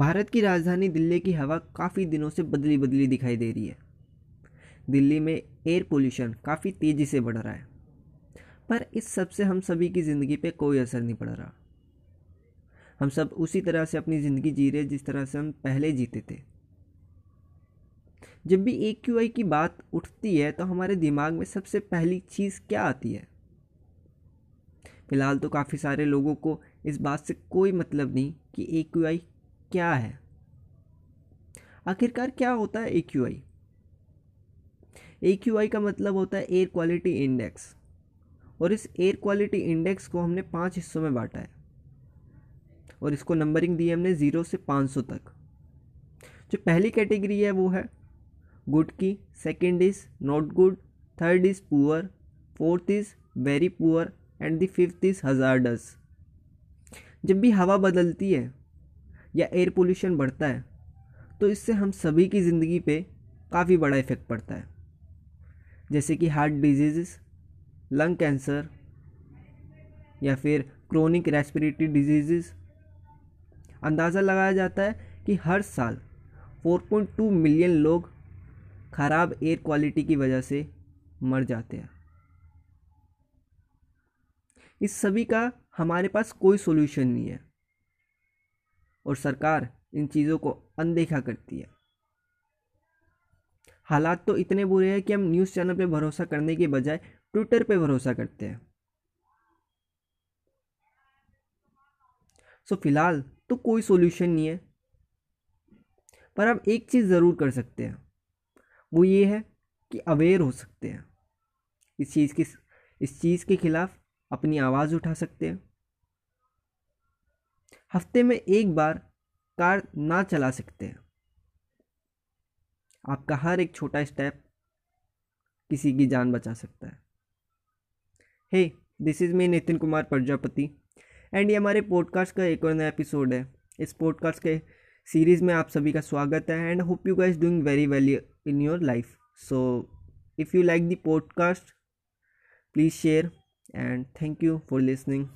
भारत की राजधानी दिल्ली की हवा काफ़ी दिनों से बदली बदली दिखाई दे रही है। दिल्ली में एयर पोल्यूशन काफ़ी तेज़ी से बढ़ रहा है। पर इस सबसे हम सभी की ज़िंदगी पे कोई असर नहीं पड़ रहा। हम सब उसी तरह से अपनी ज़िंदगी जी रहे जिस तरह से हम पहले जीते थे। जब भी ए क्यू आई की बात उठती है तो हमारे दिमाग में सबसे पहली चीज़ क्या आती है? फ़िलहाल तो काफ़ी सारे लोगों को इस बात से कोई मतलब नहीं कि ए क्यू आई क्या है? आखिरकार क्या होता है ए Q I A Q I का मतलब होता है एयर क्वालिटी इंडेक्स और इस एयर क्वालिटी इंडेक्स को हमने पाँच हिस्सों में बांटा है। और इसको नंबरिंग दी है हमने ज़ीरो से पाँच सौ तक। जो पहली कैटेगरी है वो है गुड की। Second is not good third is poor fourth is very poor and the fifth is hazardous जब भी हवा बदलती है या एयर पोल्यूशन बढ़ता है तो इससे हम सभी की ज़िंदगी पे काफ़ी बड़ा इफ़ेक्ट पड़ता है। जैसे कि हार्ट डिज़ीज़ लंग कैंसर या फिर क्रोनिक रेस्पिरेटरी डिज़ीज़ अंदाज़ा लगाया जाता है कि हर साल 4.2 मिलियन लोग ख़राब एयर क्वालिटी की वजह से मर जाते हैं। इस सभी का हमारे पास कोई सोल्यूशन नहीं है। और सरकार इन चीज़ों को अनदेखा करती है। हालात तो इतने बुरे हैं कि हम न्यूज़ चैनल पर भरोसा करने के बजाय ट्विटर पर भरोसा करते हैं। सो, फ़िलहाल तो कोई सोल्यूशन नहीं है, पर हम एक चीज़ ज़रूर कर सकते हैं। वो ये है कि अवेयर हो सकते हैं। इस चीज़ की, इस चीज़ के खिलाफ अपनी आवाज़ उठा सकते हैं। हफ़्ते में एक बार कार ना चला सकते हैं। आपका हर एक छोटा स्टेप किसी की जान बचा सकता है। Hey this is me Nitin Kumar Prajapati and ये हमारे पॉडकास्ट का एक और नया एपिसोड है। इस पॉडकास्ट के सीरीज़ में आप सभी का स्वागत है and hope you guys doing very well in your life so if you like the podcast please share and thank you for listening